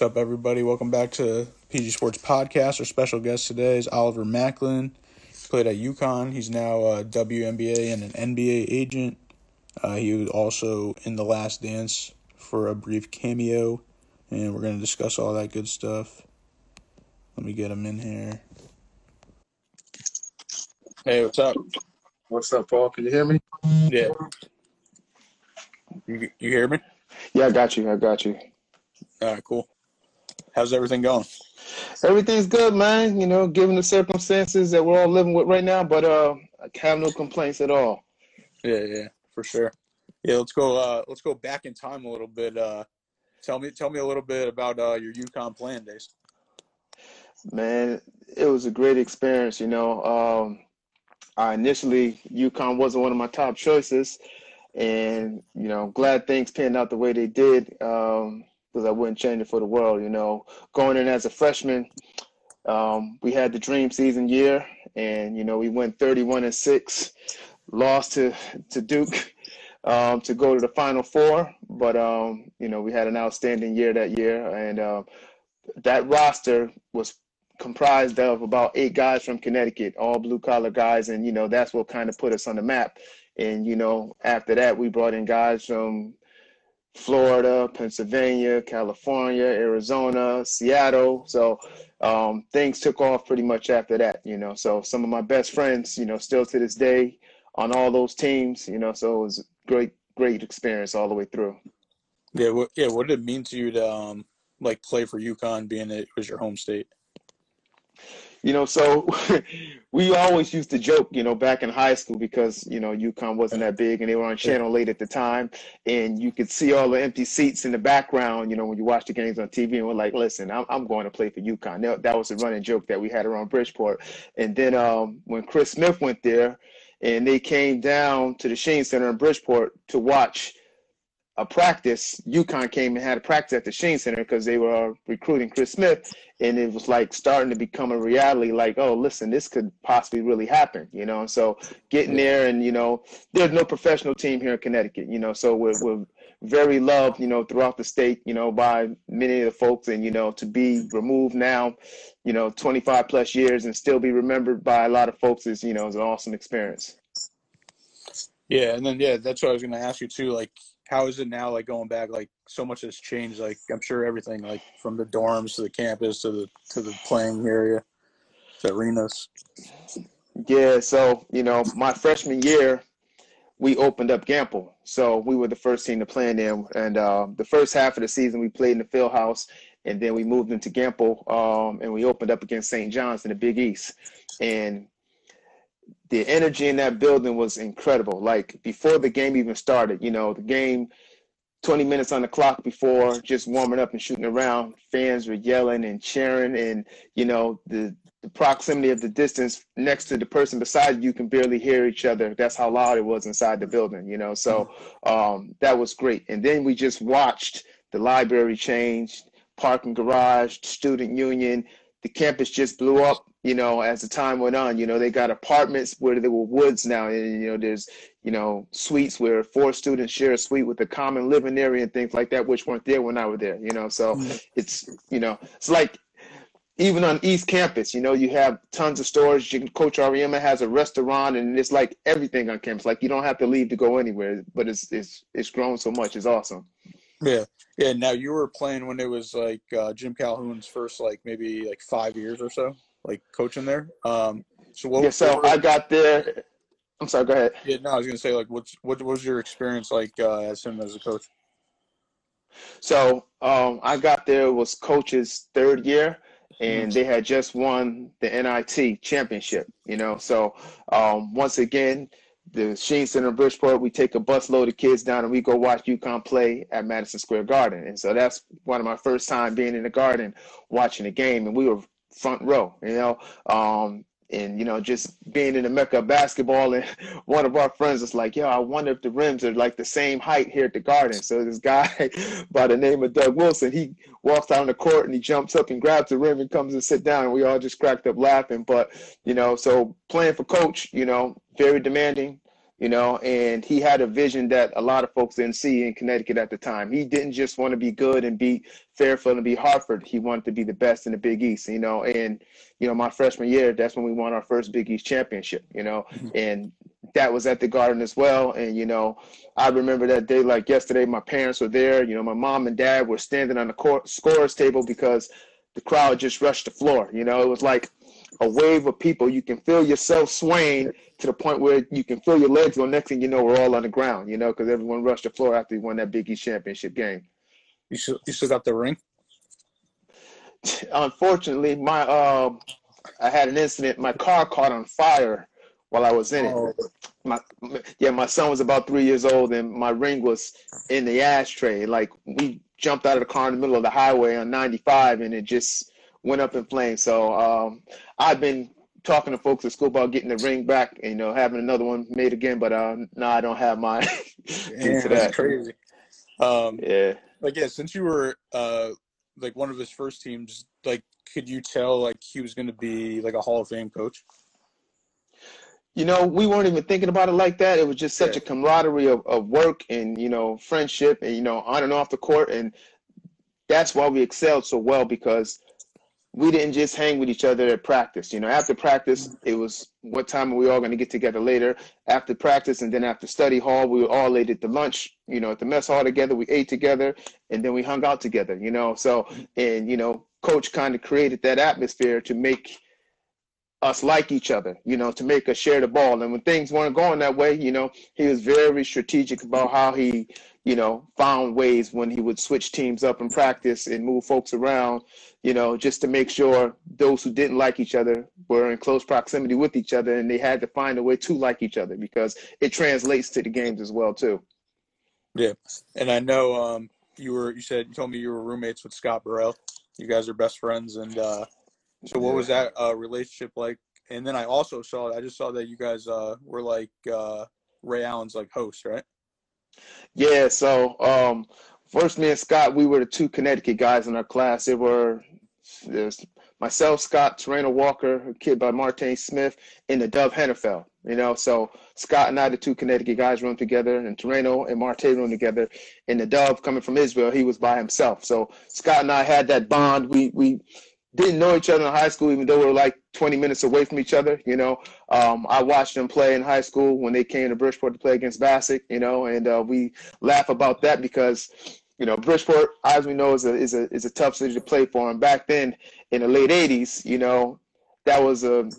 What's up, everybody? Welcome back to PG Sports Podcast. Our special guest today is Oliver Macklin. He played at UConn. He's now a WNBA and an NBA agent. Uh, he was also in The Last Dance for a brief cameo, and we're going to discuss all that good stuff. Let me get him in here. Hey, what's up? What's up, Paul? Can you hear me? Yeah. You, you hear me? Yeah, I got you. I got you. All right, cool. How's everything going? Everything's good, man. You know, given the circumstances that we're all living with right now, but uh, I have no complaints at all. Yeah, yeah, for sure. Yeah, let's go. Uh, let's go back in time a little bit. Uh, tell me, tell me a little bit about uh, your UConn playing days. Man, it was a great experience. You know, um, I initially UConn wasn't one of my top choices, and you know, glad things panned out the way they did. Um, because I wouldn't change it for the world. You know, going in as a freshman, um, we had the dream season year, and you know we went 31 and six, lost to to Duke um, to go to the Final Four, but um, you know we had an outstanding year that year, and uh, that roster was comprised of about eight guys from Connecticut, all blue collar guys, and you know that's what kind of put us on the map. And you know after that we brought in guys from Florida, Pennsylvania, California, Arizona, Seattle. So um, things took off pretty much after that, you know. So some of my best friends, you know, still to this day on all those teams, you know. So it was great, great experience all the way through. Yeah, what, yeah. What did it mean to you to um, like play for UConn, being it was your home state? You know, so we always used to joke, you know, back in high school because, you know, UConn wasn't that big and they were on Channel 8 at the time. And you could see all the empty seats in the background, you know, when you watch the games on TV and we're like, listen, I'm, I'm going to play for UConn. That was a running joke that we had around Bridgeport. And then um, when Chris Smith went there and they came down to the Sheehan Center in Bridgeport to watch a practice, UConn came and had a practice at the Sheehan Center because they were uh, recruiting Chris Smith, and it was like starting to become a reality. Like, oh, listen, this could possibly really happen, you know. so getting there, and you know, there's no professional team here in Connecticut, you know. So we're, we're very loved, you know, throughout the state, you know, by many of the folks, and you know, to be removed now, you know, 25 plus years and still be remembered by a lot of folks is, you know, is an awesome experience. Yeah, and then yeah, that's what I was going to ask you too. Like, how is it now like going back like so much has changed like i'm sure everything like from the dorms to the campus to the to the playing area to arenas yeah so you know my freshman year we opened up Gampel, So we were the first team to play in there. And uh, the first half of the season, we played in the field house, and then we moved into Gampel, um, and we opened up against St. John's in the Big East. And the energy in that building was incredible. Like before the game even started, you know, the game 20 minutes on the clock before just warming up and shooting around, fans were yelling and cheering and you know, the the proximity of the distance next to the person beside you can barely hear each other. That's how loud it was inside the building, you know. So um, that was great. And then we just watched the library change, parking garage, student union. The campus just blew up you know, as the time went on, you know, they got apartments where there were woods now, and you know, there's you know suites where four students share a suite with a common living area and things like that, which weren't there when I was there. You know, so mm-hmm. it's you know, it's like even on East Campus, you know, you have tons of stores. Coach Auriemma has a restaurant, and it's like everything on campus. Like you don't have to leave to go anywhere, but it's it's it's grown so much. It's awesome. Yeah, yeah. Now you were playing when it was like uh, Jim Calhoun's first, like maybe like five years or so like coaching there. Um, so what? Yeah, so I got there. I'm sorry. Go ahead. Yeah, no, I was gonna say like, what's what was your experience like uh, as him as a coach? So um, I got there was coach's third year, and mm-hmm. they had just won the NIT championship. You know, so um, once again, the Sheehan Center in Bridgeport, we take a bus load of kids down and we go watch UConn play at Madison Square Garden. And so that's one of my first time being in the garden watching a game. And we were front row, you know. Um, and you know, just being in the mecca of basketball, and one of our friends was like, "Yo, I wonder if the rims are like the same height here at the Garden." So this guy by the name of Doug Wilson, he walks out on the court and he jumps up and grabs the rim and comes and sit down, and we all just cracked up laughing. But you know, so playing for coach, you know, very demanding, you know, and he had a vision that a lot of folks didn't see in Connecticut at the time. He didn't just want to be good and beat Fairfield and beat Hartford. He wanted to be the best in the Big East, you know. And you know, my freshman year, that's when we won our first Big East championship, you know, mm-hmm. and that was at the Garden as well. And you know, I remember that day like yesterday. My parents were there. You know, my mom and dad were standing on the court, scores table because the crowd just rushed the floor. You know, it was like a wave of people. You can feel yourself swaying to the point where you can feel your legs go. Next thing you know, we're all on the ground, you know, because everyone rushed the floor after he won that Big East championship game. You still, you still got the ring? Unfortunately, my uh, I had an incident. My car caught on fire while I was in it. Oh. My yeah, my son was about three years old, and my ring was in the ashtray. Like we jumped out of the car in the middle of the highway on 95, and it just went up in flames. So um, I've been talking to folks at school about getting the ring back, and, you know, having another one made again. But uh, no, I don't have mine. yeah, that's crazy. Um, yeah. Like yeah, since you were uh, like one of his first teams, like could you tell like he was going to be like a Hall of Fame coach? You know, we weren't even thinking about it like that. It was just such yeah. a camaraderie of, of work and you know friendship and you know on and off the court, and that's why we excelled so well because we didn't just hang with each other at practice. You know, after practice, it was what time are we all going to get together later? After practice, and then after study hall, we were all late at the lunch, you know, at the mess hall together. We ate together, and then we hung out together. You know, so and you know, coach kind of created that atmosphere to make us like each other, you know, to make us share the ball. And when things weren't going that way, you know, he was very strategic about how he, you know, found ways when he would switch teams up in practice and move folks around, you know, just to make sure those who didn't like each other were in close proximity with each other and they had to find a way to like each other because it translates to the games as well too. Yeah. And I know um you were you said you told me you were roommates with Scott Burrell. You guys are best friends and uh so what was that uh, relationship like? And then I also saw I just saw that you guys uh, were like uh, Ray Allen's like host, right? Yeah. So um, first, me and Scott, we were the two Connecticut guys in our class. It were there's myself, Scott, Toraino Walker, a kid by Martin Smith, and Nadav Henefeld. You know, so Scott and I, the two Connecticut guys, run together, and Toraino and Martin run together. And the Dove coming from Israel, he was by himself. So Scott and I had that bond. We we didn't know each other in high school, even though we were like 20 minutes away from each other. You know, um, I watched them play in high school when they came to Bridgeport to play against Bassick. You know, and uh, we laugh about that because, you know, Bridgeport, as we know, is a is a is a tough city to play for. And back then, in the late 80s, you know, that was a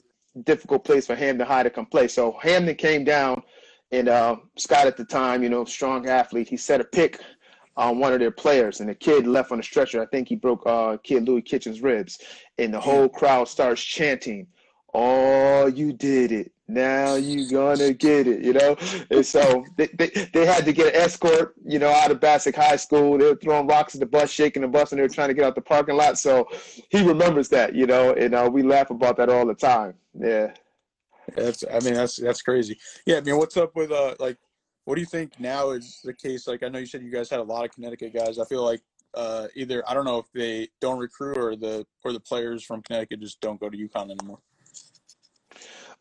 difficult place for Hamden High to come play. So Hamden came down, and uh, Scott at the time, you know, strong athlete, he set a pick on one of their players, and the kid left on the stretcher. I think he broke uh, kid Louis Kitchen's ribs, and the whole crowd starts chanting, "Oh, you did it! Now you gonna get it!" You know. And so they, they, they had to get an escort, you know, out of Bassick High School. They were throwing rocks at the bus, shaking the bus, and they were trying to get out the parking lot. So he remembers that, you know, and uh, we laugh about that all the time. Yeah. That's, I mean, that's that's crazy. Yeah, I mean, what's up with uh, like what do you think now is the case? Like I know you said you guys had a lot of Connecticut guys. I feel like uh, either I don't know if they don't recruit or the or the players from Connecticut just don't go to UConn anymore.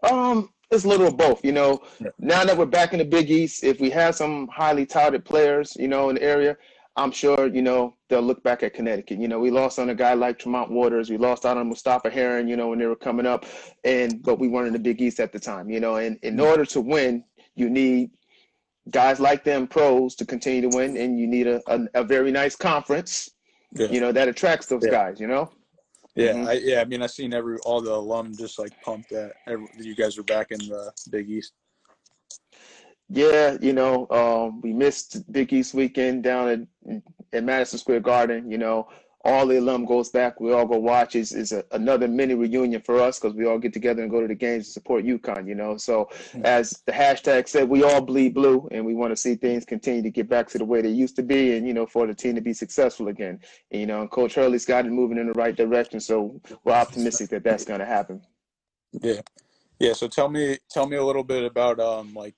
Um, it's a little of both. You know, yeah. now that we're back in the Big East, if we have some highly touted players, you know, in the area, I'm sure you know they'll look back at Connecticut. You know, we lost on a guy like Tremont Waters. We lost out on Mustapha Heron. You know, when they were coming up, and but we weren't in the Big East at the time. You know, and in order to win, you need guys like them pros to continue to win, and you need a, a, a very nice conference, yeah. you know, that attracts those yeah. guys, you know? Yeah, mm-hmm. I, yeah. I mean, I've seen every all the alum just like pumped that every, you guys are back in the Big East. Yeah, you know, um, we missed Big East weekend down at, at Madison Square Garden. You know, all the alum goes back. We all go watch. Is is another mini reunion for us because we all get together and go to the games to support UConn. You know, so mm-hmm. as the hashtag said, we all bleed blue, and we want to see things continue to get back to the way they used to be, and you know, for the team to be successful again. And, you know, and Coach Hurley's got it moving in the right direction, so we're optimistic that that's going to happen. Yeah, yeah. So tell me, tell me a little bit about um like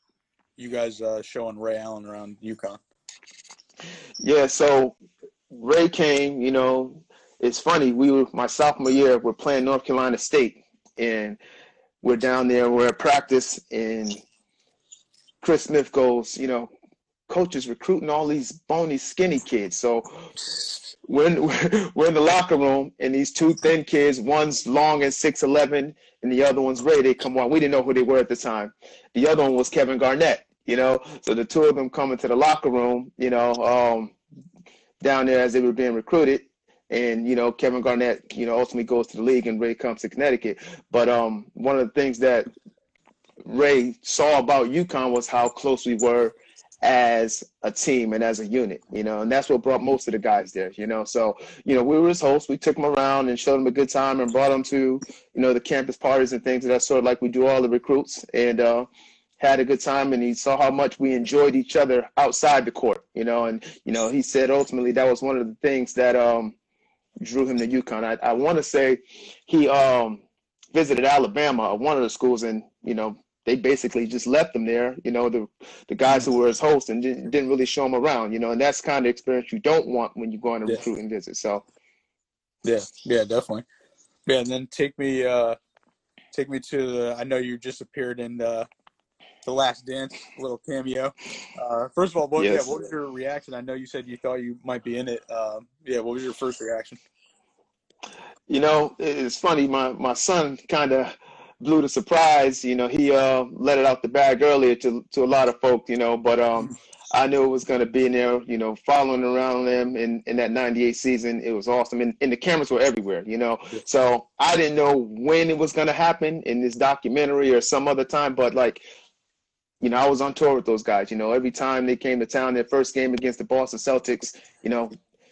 you guys uh, showing Ray Allen around UConn. Yeah, so Ray came, you know, it's funny. We were my sophomore year. We're playing North Carolina State, and we're down there. We're at practice, and Chris Smith goes, you know, coach is recruiting all these bony, skinny kids. So when we're in the locker room and these two thin kids, one's long and six eleven, and the other one's Ray. They come on. We didn't know who they were at the time. The other one was Kevin Garnett. You know, so the two of them come into the locker room. You know, um, down there as they were being recruited. And you know, Kevin Garnett, you know, ultimately goes to the league, and Ray comes to Connecticut. But um, one of the things that Ray saw about UConn was how close we were as a team and as a unit, you know, and that's what brought most of the guys there, you know. So, you know, we were his hosts. We took them around and showed them a good time and brought them to, you know, the campus parties and things. That's sort of like we do all the recruits and uh, had a good time. And he saw how much we enjoyed each other outside the court, you know. And you know, he said ultimately that was one of the things that um, drew him to UConn. I, I want to say he um, visited Alabama, one of the schools, and you know, they basically just left him there, you know, the the guys who were his hosts and didn't, didn't really show him around, you know, and that's kind of experience you don't want when you go on a yeah. recruiting visit. So, yeah, yeah, definitely. Yeah, and then take me, uh, take me to the. I know you just appeared in the, the Last Dance little cameo. Uh, first of all, what, yes. yeah, what was your reaction? I know you said you thought you might be in it. Um, yeah, what was your first reaction? You know, it's funny. My my son kind of blew the surprise. You know, he uh, let it out the bag earlier to to a lot of folks. You know, but um, I knew it was going to be in there. You know, following around them in in that '98 season, it was awesome, and, and the cameras were everywhere. You know, so I didn't know when it was going to happen in this documentary or some other time, but like. You know, I was on tour with those guys. You know, every time they came to town, their first game against the Boston Celtics, you know,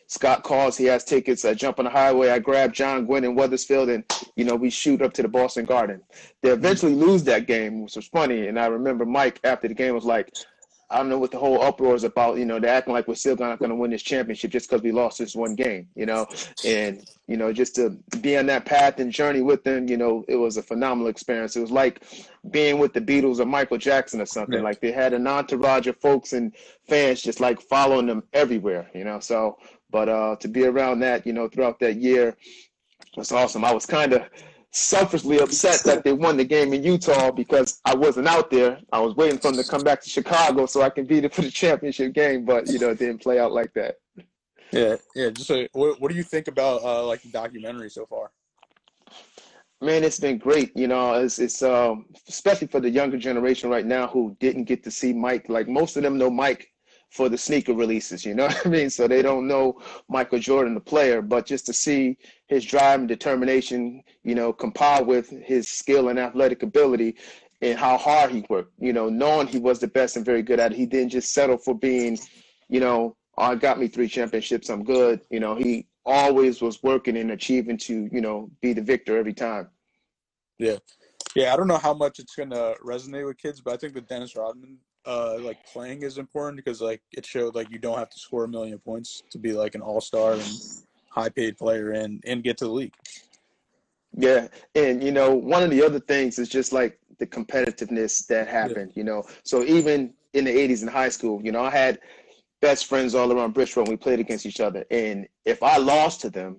Scott calls, he has tickets. I jump on the highway. I grab John Gwynn in Wethersfield, and you know we shoot up to the Boston Garden. They eventually lose that game, which was funny. And I remember Mike after the game was like, I don't know what the whole uproar is about. You know, they're acting like we're still not going to win this championship just because we lost this one game. You know, and you know, just to be on that path and journey with them, you know, it was a phenomenal experience. It was like being with the Beatles or Michael Jackson or something. Yeah. Like they had an entourage of folks and fans just like following them everywhere. You know, so but uh, to be around that, you know, throughout that year was awesome. I was kind of selfishly upset that they won the game in Utah because I wasn't out there. I was waiting for them to come back to Chicago so I can be there for the championship game, but you know, it didn't play out like that. Yeah, yeah. Just a, what, what do you think about uh, like the documentary so far? Man, it's been great. You know, it's it's um, especially for the younger generation right now who didn't get to see Mike. Like most of them know Mike for the sneaker releases, you know what I mean? So they don't know Michael Jordan, the player, but just to see his drive and determination, you know, compiled with his skill and athletic ability and how hard he worked, you know, knowing he was the best and very good at it. He didn't just settle for being, you know, oh, I got me three championships, I'm good. You know, he always was working and achieving to, you know, be the victor every time. Yeah. Yeah, I don't know how much it's gonna resonate with kids, but I think the Dennis Rodman uh like playing is important because like it showed like you don't have to score a million points to be like an all-star and high paid player and and get to the league. Yeah and you know one of the other things is just like the competitiveness that happened yeah. you know. So even in the 80s in high school you know i had best friends all around bridgeport and we played against each other. And if i lost to them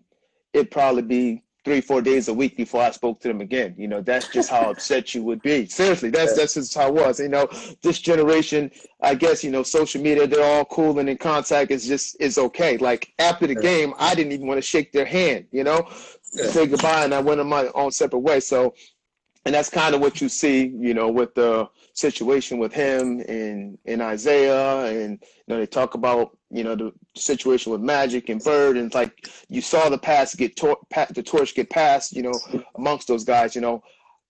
it'd probably be three, four days a week before I spoke to them again. You know, that's just how upset you would be. Seriously, that's that's just how it was. You know, this generation, I guess, you know, social media, they're all cool and in contact is just is okay. Like after the game, I didn't even want to shake their hand, you know, yeah. say goodbye and I went on my own separate way. So and that's kind of what you see, you know, with the situation with him and and Isiah, and you know they talk about you know the situation with Magic and Bird, and like you saw the pass get tor- the torch get passed, you know, amongst those guys. You know,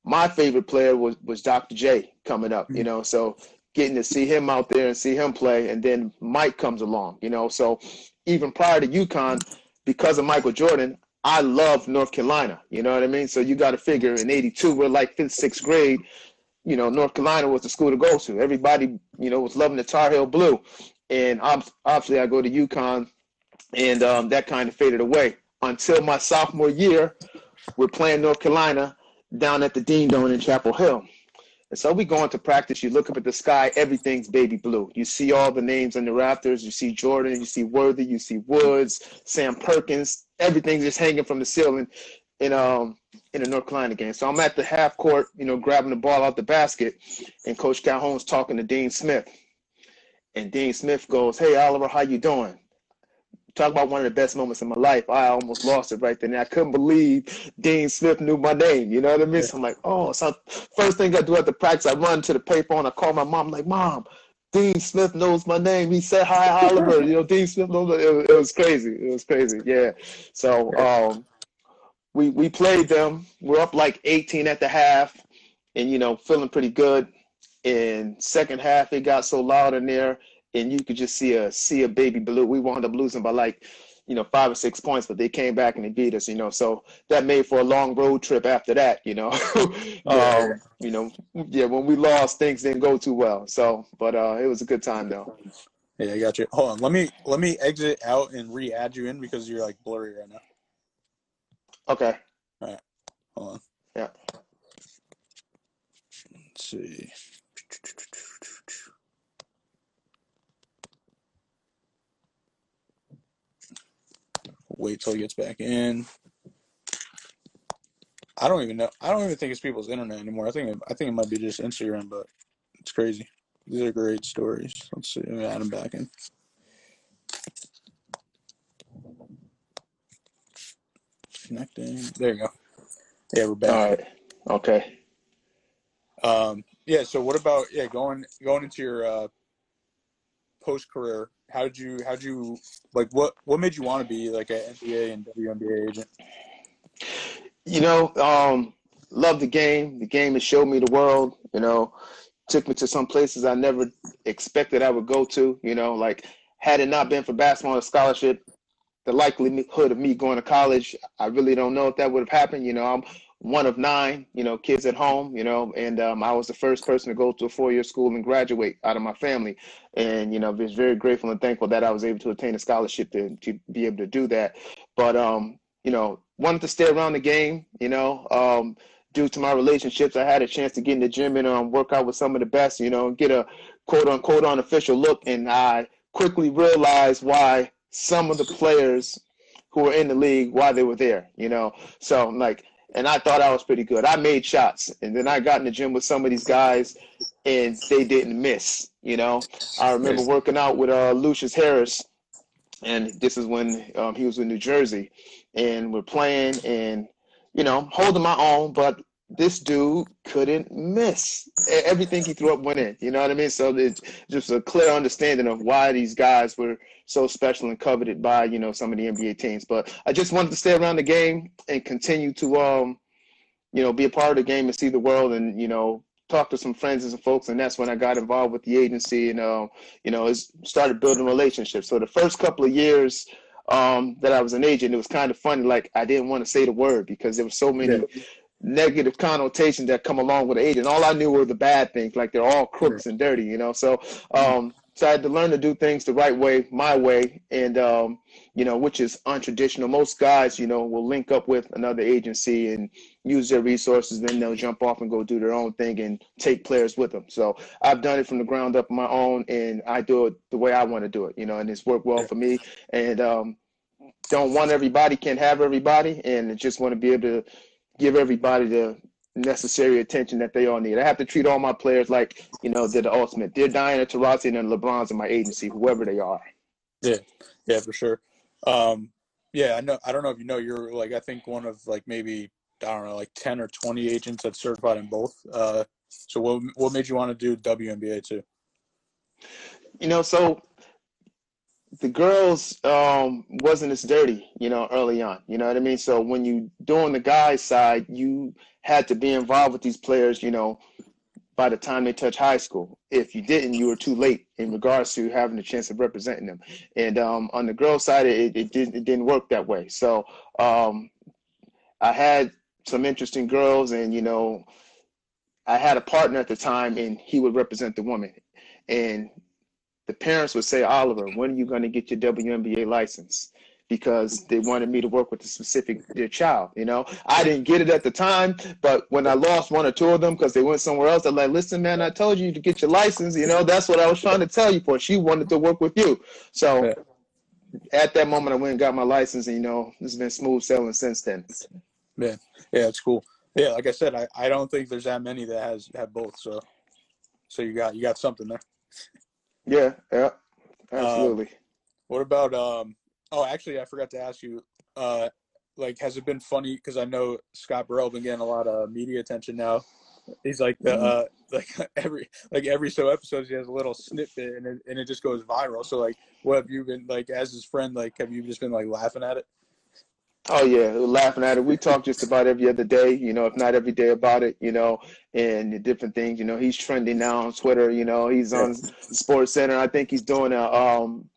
my favorite player was was Dr. J coming up, you mm. know, so getting to see him out there and see him play, and then Mike comes along, you know, so even prior to UConn, because of Michael Jordan, I love North Carolina. You know what I mean? So you got to figure in '82, we're like fifth, sixth grade. You know, North Carolina was the school to go to. Everybody, you know, was loving the Tar Heel blue, and obviously I go to UConn, and um, that kind of faded away until my sophomore year. We're playing North Carolina down at the Dean Dome in Chapel Hill. And so we go into practice, you look up at the sky, everything's baby blue. You see all the names on the rafters, you see Jordan, you see Worthy, you see Woods, Sam Perkins, everything's just hanging from the ceiling. And um in the North Carolina game. So I'm at the half court, you know, grabbing the ball out the basket, and Coach Calhoun's talking to Dean Smith. And Dean Smith goes, Hey Oliver, how you doing? Talk about one of the best moments of my life. I almost lost it right then. I couldn't believe Dean Smith knew my name. You know what I mean? So I'm like, oh, so first thing I do at the practice, I run to the paper and I call my mom, I'm like, Mom, Dean Smith knows my name. He said hi, Oliver. You know, Dean Smith knows. It, it was crazy. It was crazy. Yeah. So um, we we played them. We're up like 18 at the half, and you know, feeling pretty good. In second half, it got so loud in there, and you could just see a see a baby blue. We wound up losing by like, you know, five or six points, but they came back and they beat us. You know, so that made for a long road trip after that. You know, um, you know, yeah. When we lost, things didn't go too well. So, but uh, it was a good time though. Yeah, I got you. Hold on. Let me let me exit out and re-add you in because you're like blurry right now. Okay. All right. Hold on. Yeah. Let's see. Wait till he gets back in. I don't even know. I don't even think it's people's internet anymore. I think it, I think it might be just Instagram, but it's crazy. These are great stories. Let's see. Let me add him back in. Connecting. There you go. Yeah, we're back. All right. Okay. Um, yeah. So what about yeah going going into your uh, post career? How did you how did you like what what made you want to be like an NBA and WNBA agent? You know, um, love the game. The game has showed me the world. You know, took me to some places I never expected I would go to. You know, like had it not been for basketball and scholarship, the likelihood of me going to college, I really don't know if that would have happened. You know, I'm one of nine, you know, kids at home, you know, and um, I was the first person to go to a four-year school and graduate out of my family. And, you know, was very grateful and thankful that I was able to attain a scholarship to, to be able to do that. But, um, you know, wanted to stay around the game, you know, um, due to my relationships, I had a chance to get in the gym and um, work out with some of the best, you know, get a quote unquote unofficial look. And I quickly realized why some of the players who were in the league, why they were there, you know. So like and I thought I was pretty good. I made shots, and then I got in the gym with some of these guys, and they didn't miss. You know, I remember working out with uh, Lucious Harris, and this is when um, he was in New Jersey, and we're playing, and you know, holding my own, but this dude couldn't miss. Everything he threw up went in. You know what I mean? So it's just a clear understanding of why these guys were so special and coveted by you know some of the NBA teams. But I just wanted to stay around the game and continue to um, you know be a part of the game and see the world and you know talk to some friends and some folks and that's when I got involved with the agency and uh, you know started building relationships. So the first couple of years um, that I was an agent, it was kind of funny. Like I didn't want to say the word because there were so many. Yeah negative connotations that come along with an agent. All I knew were the bad things, like they're all crooks and dirty, you know. So, um, so I had to learn to do things the right way, my way, and um, you know, which is untraditional. Most guys, you know, will link up with another agency and use their resources, then they'll jump off and go do their own thing and take players with them. So I've done it from the ground up on my own, and I do it the way I want to do it, you know, and it's worked well for me. And um, don't want everybody, can't have everybody, and just want to be able to give everybody the necessary attention that they all need. I have to treat all my players like, you know, they're the ultimate. They're Diana Taurasi and LeBron's in my agency, whoever they are. Yeah, yeah, for sure. Um, yeah, I know. I don't know if you know. You're like I think one of like maybe I don't know like ten or twenty agents that certified in both. Uh, so what what made you want to do WNBA too? You know, so the girls um, wasn't as dirty, you know, early on. You know what I mean? So when you doing the guys side, you had to be involved with these players, you know, by the time they touch high school. If you didn't, you were too late in regards to having a chance of representing them. And um, on the girls side, it, it didn't it didn't work that way. So um, I had some interesting girls, and you know, I had a partner at the time, and he would represent the woman. And the parents would say, Oliver, when are you going to get your WNBA license? Because they wanted me to work with a specific their child. You know, I didn't get it at the time, but when I lost one or two of them because they went somewhere else, they're like, "Listen, man, I told you to get your license. You know, that's what I was trying to tell you for. She wanted to work with you." So at that moment, I went and got my license, and you know, it's been smooth sailing since then. Man, yeah, it's cool. Yeah, like I said, I, I don't think there's that many that has have both. So, so you got you got something there. Yeah, yeah, absolutely. Um, what about um? Oh, actually, I forgot to ask you. Uh, like, has it been funny? Because I know Scott Burrell been getting a lot of media attention now. He's like the mm-hmm. uh, like every like every so episodes he has a little snippet and it, and it just goes viral. So like, what have you been like as his friend? Like, have you just been like laughing at it? Oh yeah, laughing at it. We talk just about every other day, you know, if not every day about it, you know, and different things. You know, he's trending now on Twitter. You know, he's on Sports Center. I think he's doing a um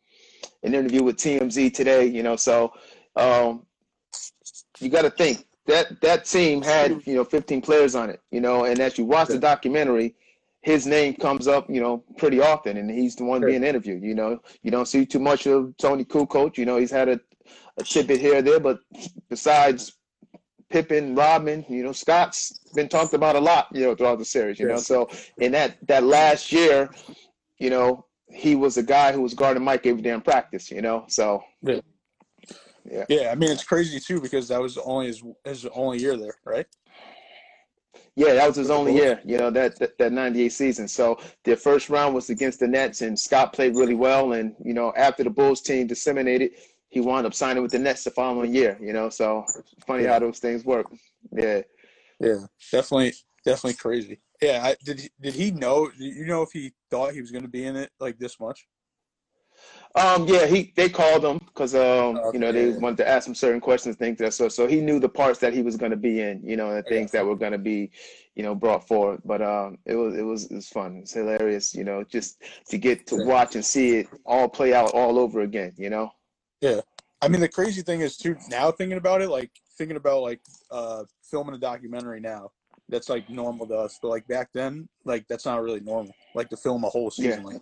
an interview with TMZ today. You know, so um you got to think that that team had you know 15 players on it. You know, and as you watch the documentary, his name comes up, you know, pretty often, and he's the one being interviewed. You know, you don't see too much of Toni Kukoc. You know, he's had a a chip tidbit here or there, but besides Pippen, Rodman, you know, Scott's been talked about a lot, you know, throughout the series, you yes. know. So in that that last year, you know, he was a guy who was guarding Mike every day in practice, you know. So yeah. Yeah. Yeah, I mean it's crazy too because that was only his his only year there, right? Yeah, that was his only year, you know, that, that, that 98 season. So their first round was against the Nets and Scott played really well and, you know, after the Bulls team disseminated, he wound up signing with the Nets the following year. You know, so funny yeah. how those things work. Yeah, yeah, definitely, definitely crazy. Yeah, I, did did he know? Did you know if he thought he was going to be in it like this much? Um, yeah, he they called him because um, okay, you know they wanted to ask him certain questions, things that so so he knew the parts that he was going to be in, you know, the things that were going to be, you know, brought forward. But um, it was it was it was fun, it's hilarious, you know, just to get to watch and see it all play out all over again, you know. Yeah. I mean, the crazy thing is too. Now thinking about it, like thinking about like uh filming a documentary now, that's like normal to us. But like back then, like that's not really normal. Like to film a whole season. Yeah. Like.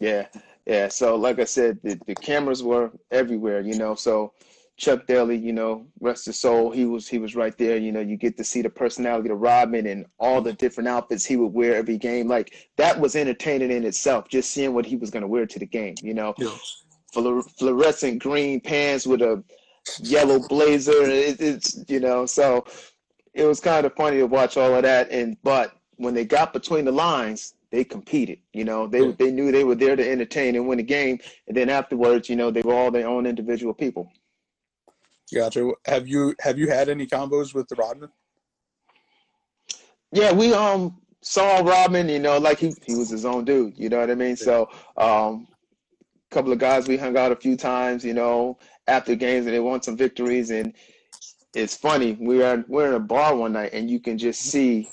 Yeah, yeah. So like I said, the, the cameras were everywhere. You know, so Chuck Daly, you know, rest his soul, he was he was right there. You know, you get to see the personality of Rodman and all the different outfits he would wear every game. Like that was entertaining in itself, just seeing what he was going to wear to the game. You know, yeah fluorescent green pants with a yellow blazer. It, it's you know, so it was kind of funny to watch all of that. And but when they got between the lines, they competed. You know, they yeah. they knew they were there to entertain and win a game. And then afterwards, you know, they were all their own individual people. Gotcha. Have you have you had any combos with the Rodman? Yeah, we um saw Rodman. You know, like he he was his own dude. You know what I mean? Yeah. So um couple of guys we hung out a few times, you know, after games and they won some victories. And it's funny, we were we're in a bar one night and you can just see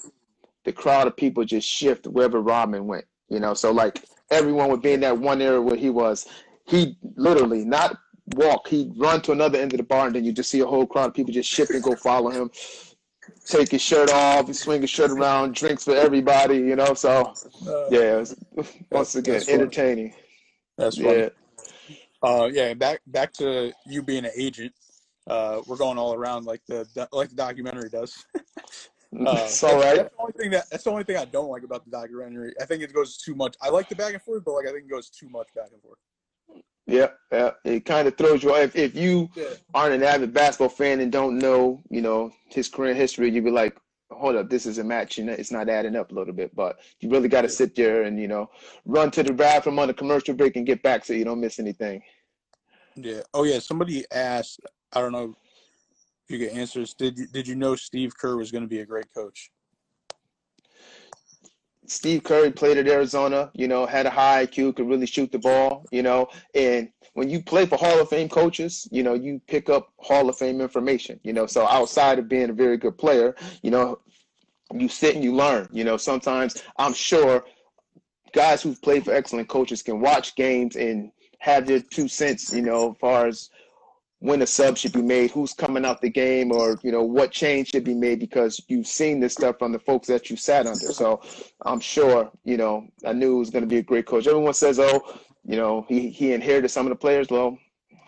the crowd of people just shift wherever Rodman went. You know, so like everyone would be in that one area where he was. He literally not walk, he'd run to another end of the bar and then you just see a whole crowd of people just shift and go follow him. Take his shirt off, swing his shirt around, drinks for everybody, you know. So, uh, yeah, was, once again, entertaining. That's funny. Yeah. Uh, yeah, back back to you being an agent. Uh, we're going all around like the like the documentary does. uh, it's all right. That's the only thing that that's the only thing I don't like about the documentary. I think it goes too much. I like the back and forth, but like I think it goes too much back and forth. Yeah, yeah. It kind of throws you off. If, if you yeah. aren't an avid basketball fan and don't know, you know, his career history, you'd be like, hold up, this is a match, and it's not adding up a little bit. But you really got to sit there and you know run to the bathroom on the commercial break and get back so you don't miss anything. Yeah. Oh yeah. Somebody asked. I don't know if you get answers. Did Did you know Steve Kerr was going to be a great coach? Steve Kerr played at Arizona, you know, had a high IQ, could really shoot the ball, you know, and when you play for Hall of Fame coaches, you know, you pick up Hall of Fame information, you know. So outside of being a very good player, you know, you sit and you learn. You know, sometimes I'm sure guys who've played for excellent coaches can watch games and have their two cents, you know, as far as when a sub should be made, who's coming out the game, or you know what change should be made because you've seen this stuff from the folks that you sat under. So I'm sure you know I knew he was going to be a great coach. Everyone says, "Oh, you know, he he inherited some of the players." Well,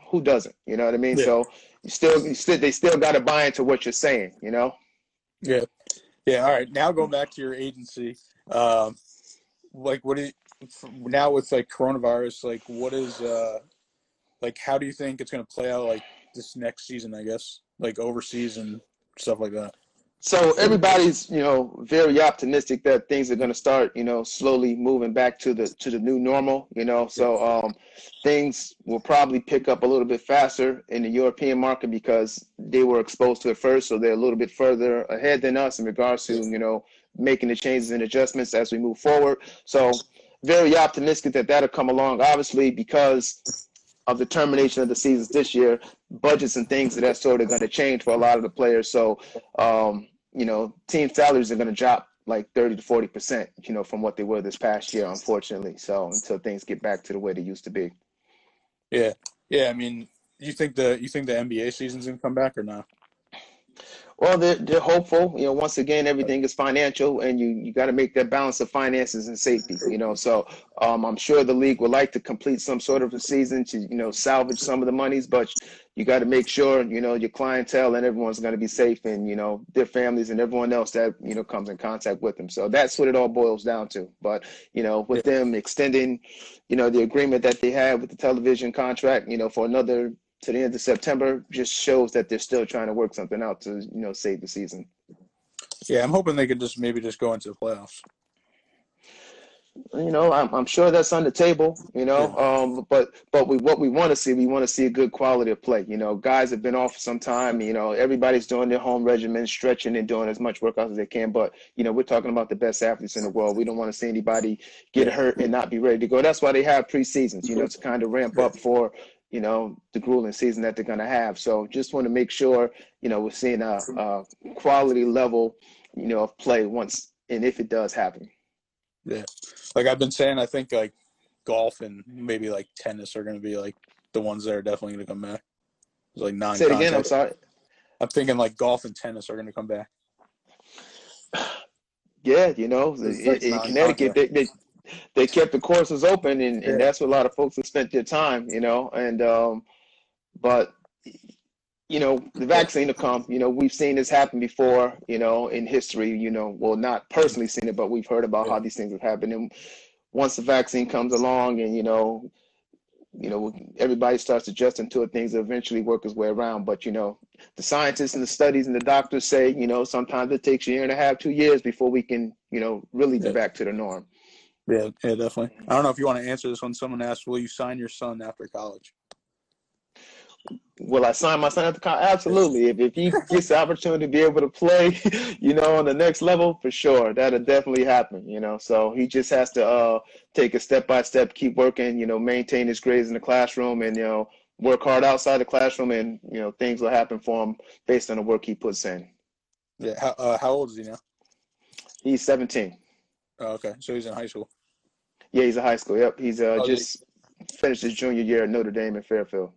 who doesn't? You know what I mean? Yeah. So you still, you still, they still got to buy into what you're saying. You know? Yeah, yeah. All right. Now going back to your agency, um, like what is now with like coronavirus? Like what is uh like how do you think it's going to play out like this next season i guess like overseas and stuff like that. So everybody's, you know, very optimistic that things are going to start, you know, slowly moving back to the to the new normal, you know. So um, things will probably pick up a little bit faster in the European market because they were exposed to it first, so they're a little bit further ahead than us in regards to, you know, making the changes and adjustments as we move forward. So very optimistic that that'll come along. Obviously, because of the termination of the seasons this year, budgets and things of that sort are going to change for a lot of the players. So, um, you know, team salaries are going to drop like 30 to 40 percent, you know, from what they were this past year, unfortunately. So until things get back to the way they used to be. Yeah, yeah. I mean, you think the you think the NBA season's gonna come back or not? Well, they're, they're hopeful. You know, once again, everything is financial, and you, you got to make that balance of finances and safety. You know, so um, I'm sure the league would like to complete some sort of a season to you know salvage some of the monies, but you got to make sure you know your clientele and everyone's going to be safe, and you know their families and everyone else that you know comes in contact with them. So that's what it all boils down to. But you know, with them extending, you know, the agreement that they had with the television contract, you know, for another to the end of September just shows that they're still trying to work something out to you know save the season. Yeah, I'm hoping they could just maybe just go into the playoffs. You know, I'm, I'm sure that's on the table. You know, yeah. um, but but we what we want to see, we want to see a good quality of play. You know, guys have been off for some time. You know, everybody's doing their home regimen, stretching and doing as much workouts as they can. But you know, we're talking about the best athletes in the world. We don't want to see anybody get hurt and not be ready to go. That's why they have preseasons. You know, to kind of ramp up for you know, the grueling season that they're going to have. So just want to make sure, you know, we're seeing a, a, quality level, you know, of play once and if it does happen. Yeah. Like I've been saying, I think like golf and maybe like tennis are going to be like the ones that are definitely going to come back. It's like non. Say it again. I'm sorry. I'm thinking like golf and tennis are going to come back. Yeah, you know, in, in Connecticut, they, they they kept the courses open, and, and that's where a lot of folks have spent their time, you know. And um, but you know, the vaccine will come. You know, we've seen this happen before, you know, in history. You know, well, not personally seen it, but we've heard about how these things have happened. And once the vaccine comes along, and you know, you know, everybody starts adjusting to it, things eventually work its way around. But you know, the scientists and the studies and the doctors say, you know, sometimes it takes a year and a half, two years before we can, you know, really get back to the norm. Yeah, yeah, definitely. I don't know if you want to answer this when someone asks, "Will you sign your son after college?" Will I sign my son after college? Absolutely. If if he gets the opportunity to be able to play, you know, on the next level, for sure, that'll definitely happen. You know, so he just has to uh, take a step by step, keep working. You know, maintain his grades in the classroom, and you know, work hard outside the classroom, and you know, things will happen for him based on the work he puts in. Yeah. How, uh, how old is he now? He's seventeen. Oh, okay, so he's in high school. Yeah, he's a high school. Yep, he's uh, oh, just finished his junior year at Notre Dame in Fairfield.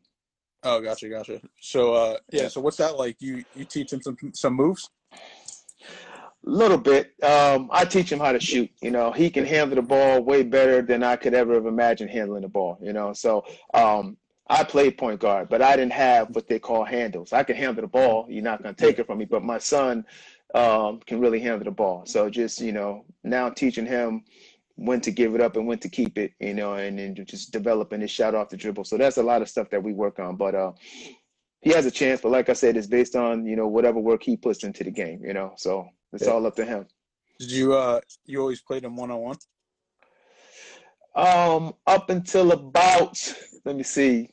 Oh, gotcha, gotcha. So, uh, yeah. So, what's that like? You you teach him some some moves? A little bit. Um, I teach him how to shoot. You know, he can handle the ball way better than I could ever have imagined handling the ball. You know, so um, I played point guard, but I didn't have what they call handles. I can handle the ball. You're not going to take it from me. But my son um, can really handle the ball. So just you know, now teaching him when to give it up and when to keep it, you know, and then just developing his shot off the dribble. So that's a lot of stuff that we work on. But uh, he has a chance, but like I said, it's based on you know whatever work he puts into the game, you know. So it's yeah. all up to him. Did you uh you always played him one on one? Um, up until about let me see.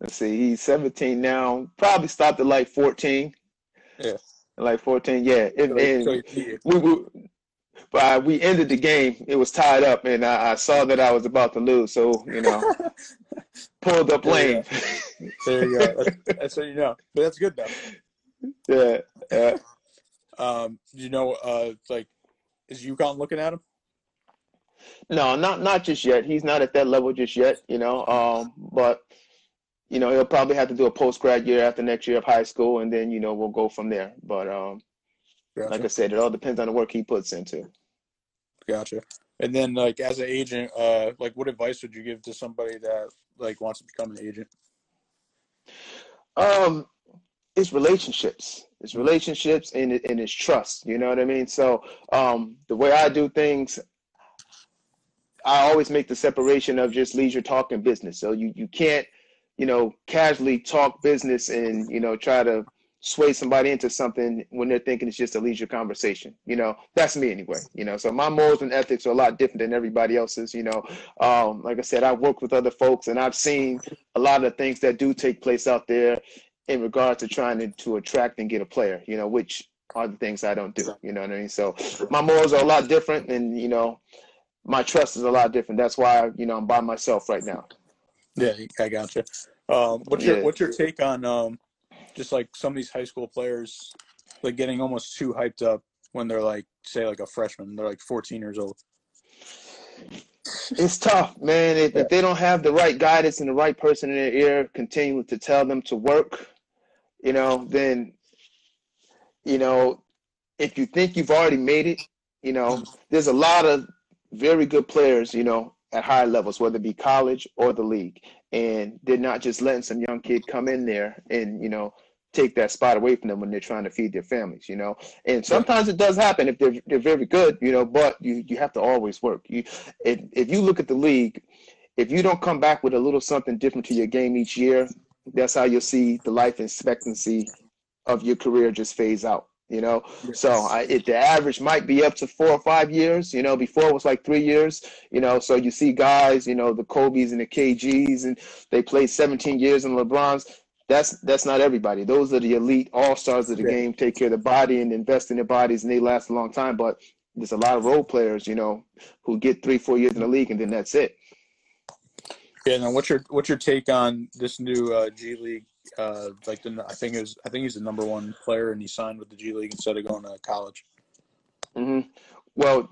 Let's see, he's 17 now. Probably stopped at like 14. Yeah. Like 14, yeah. And, and we, we but I, we ended the game. It was tied up, and I, I, saw that I was about to lose. So you know, pulled up lane. There you go. That's, that's what you know. But that's good though. Yeah. Yeah. Um, you know, uh, like, is UConn looking at him? No, not not just yet. He's not at that level just yet. You know, um, but you know he'll probably have to do a post grad year after next year of high school, and then you know we'll go from there. But um, gotcha. like I said, it all depends on the work he puts into. Gotcha. And then, like, as an agent, uh, like, what advice would you give to somebody that like wants to become an agent? Um, it's relationships. It's relationships and it, and it's trust. You know what I mean? So, um, the way I do things, I always make the separation of just leisure talk and business. So you you can't, you know, casually talk business and you know try to sway somebody into something when they're thinking it's just a leisure conversation. You know, that's me anyway. You know, so my morals and ethics are a lot different than everybody else's. You know, um, like I said, I've worked with other folks and I've seen a lot of things that do take place out there in regard to trying to, to attract and get a player. You know, which are the things I don't do. You know what I mean? So my morals are a lot different, and you know, my trust is a lot different. That's why you know I'm by myself right now. Yeah, I gotcha. Um, what's your what's your take on um, just like some of these high school players like getting almost too hyped up when they're like say like a freshman, they're like 14 years old. It's tough, man. If, yeah. if they don't have the right guidance and the right person in their ear, continuing to tell them to work, you know, then you know, if you think you've already made it, you know, there's a lot of very good players, you know, at higher levels, whether it be college or the league. And they're not just letting some young kid come in there and, you know, take that spot away from them when they're trying to feed their families, you know. And sometimes it does happen if they're they're very good, you know, but you you have to always work. You if if you look at the league, if you don't come back with a little something different to your game each year, that's how you'll see the life expectancy of your career just phase out you know yes. so I, it, the average might be up to four or five years you know before it was like three years you know so you see guys you know the kobe's and the kgs and they played 17 years in lebrons that's that's not everybody those are the elite all stars of the yeah. game take care of the body and invest in their bodies and they last a long time but there's a lot of role players you know who get three four years in the league and then that's it yeah now what's your what's your take on this new uh, g league uh, like the I think is I think he's the number one player, and he signed with the G League instead of going to college. Mm-hmm. Well,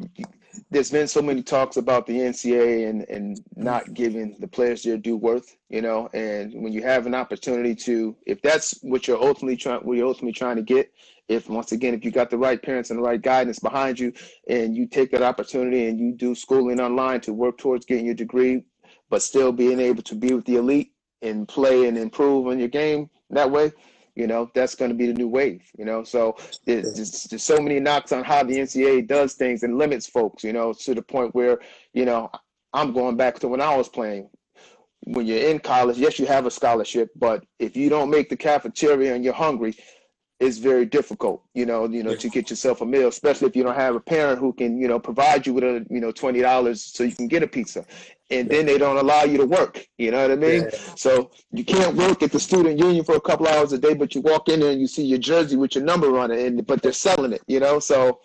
there's been so many talks about the NCAA and and not giving the players their due worth, you know. And when you have an opportunity to, if that's what you're ultimately trying, what you're ultimately trying to get, if once again, if you got the right parents and the right guidance behind you, and you take that opportunity and you do schooling online to work towards getting your degree, but still being able to be with the elite, and play and improve on your game that way, you know, that's going to be the new wave, you know. So there's, there's, there's, so many knocks on how the NCAA does things and limits folks, you know, to the point where, you know, I'm going back to when I was playing. When you're in college, yes, you have a scholarship, but if you don't make the cafeteria and you're hungry, it's very difficult, you know, you know, to get yourself a meal, especially if you don't have a parent who can, you know, provide you with a, you know, twenty dollars so you can get a pizza and then they don't allow you to work. You know what I mean? Yeah. So you can't work at the student union for a couple hours a day, but you walk in there and you see your jersey with your number on it, and but they're selling it. You know, so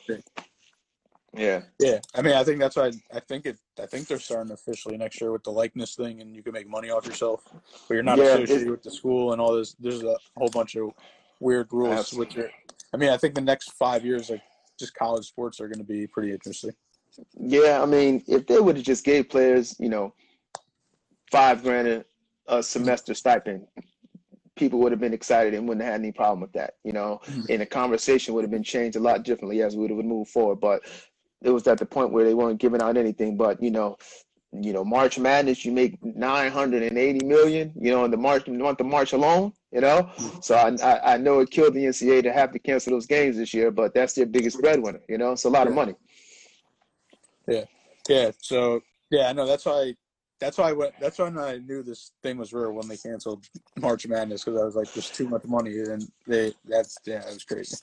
yeah, yeah. I mean, I think that's why I, I think it. I think they're starting officially next year with the likeness thing, and you can make money off yourself, but you're not yeah, associated with the school and all this. There's a whole bunch of weird rules absolutely. with your. I mean, I think the next five years, like just college sports, are going to be pretty interesting. Yeah, I mean, if they would have just gave players, you know, five grand a, a semester stipend, people would have been excited and wouldn't have had any problem with that, you know. Mm-hmm. And the conversation would have been changed a lot differently as we would have moved forward. But it was at the point where they weren't giving out anything. But you know, you know, March Madness, you make nine hundred and eighty million, you know, in the March month of March alone, you know. Mm-hmm. So I, I, I know it killed the NCAA to have to cancel those games this year, but that's their biggest breadwinner, you know. It's a lot yeah. of money. Yeah, yeah. So yeah, I know that's why. That's why I went. That's when I knew this thing was real when they canceled March Madness because I was like, "There's too much money," and they. That's yeah, it was crazy.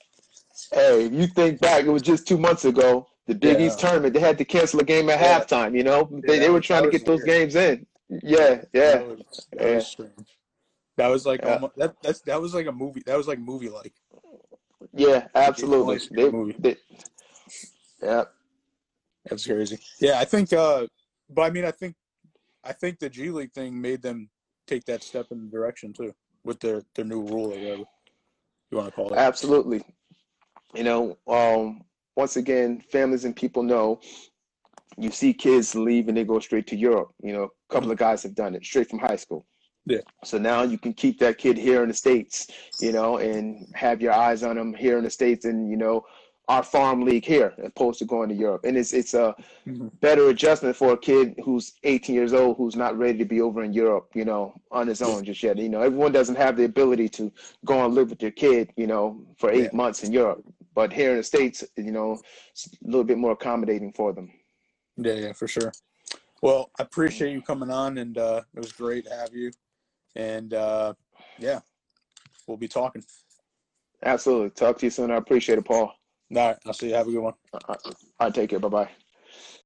Hey, if you think back, it was just two months ago. The Big yeah. East tournament, they had to cancel a game at yeah. halftime. You know, they, yeah, they were trying to get those weird. games in. Yeah, yeah. That was, that was strange. That was like almost, that. That's that was like a movie. That was like movie like. Yeah, absolutely. They, they, yeah, that's crazy. Yeah, I think. uh But I mean, I think, I think the G League thing made them take that step in the direction too with their their new rule or whatever you want to call it. Absolutely. You know, um, once again, families and people know. You see kids leave and they go straight to Europe. You know, a couple of guys have done it straight from high school. Yeah. So now you can keep that kid here in the states, you know, and have your eyes on him here in the states, and you know, our farm league here opposed to going to Europe. And it's it's a mm-hmm. better adjustment for a kid who's 18 years old who's not ready to be over in Europe, you know, on his own just yet. You know, everyone doesn't have the ability to go and live with their kid, you know, for eight yeah. months in Europe. But here in the States, you know, it's a little bit more accommodating for them. Yeah, yeah, for sure. Well, I appreciate you coming on and uh, it was great to have you. And uh, yeah, we'll be talking. Absolutely. Talk to you soon. I appreciate it, Paul. All right. I'll see you. Have a good one. I, I take care. Bye bye.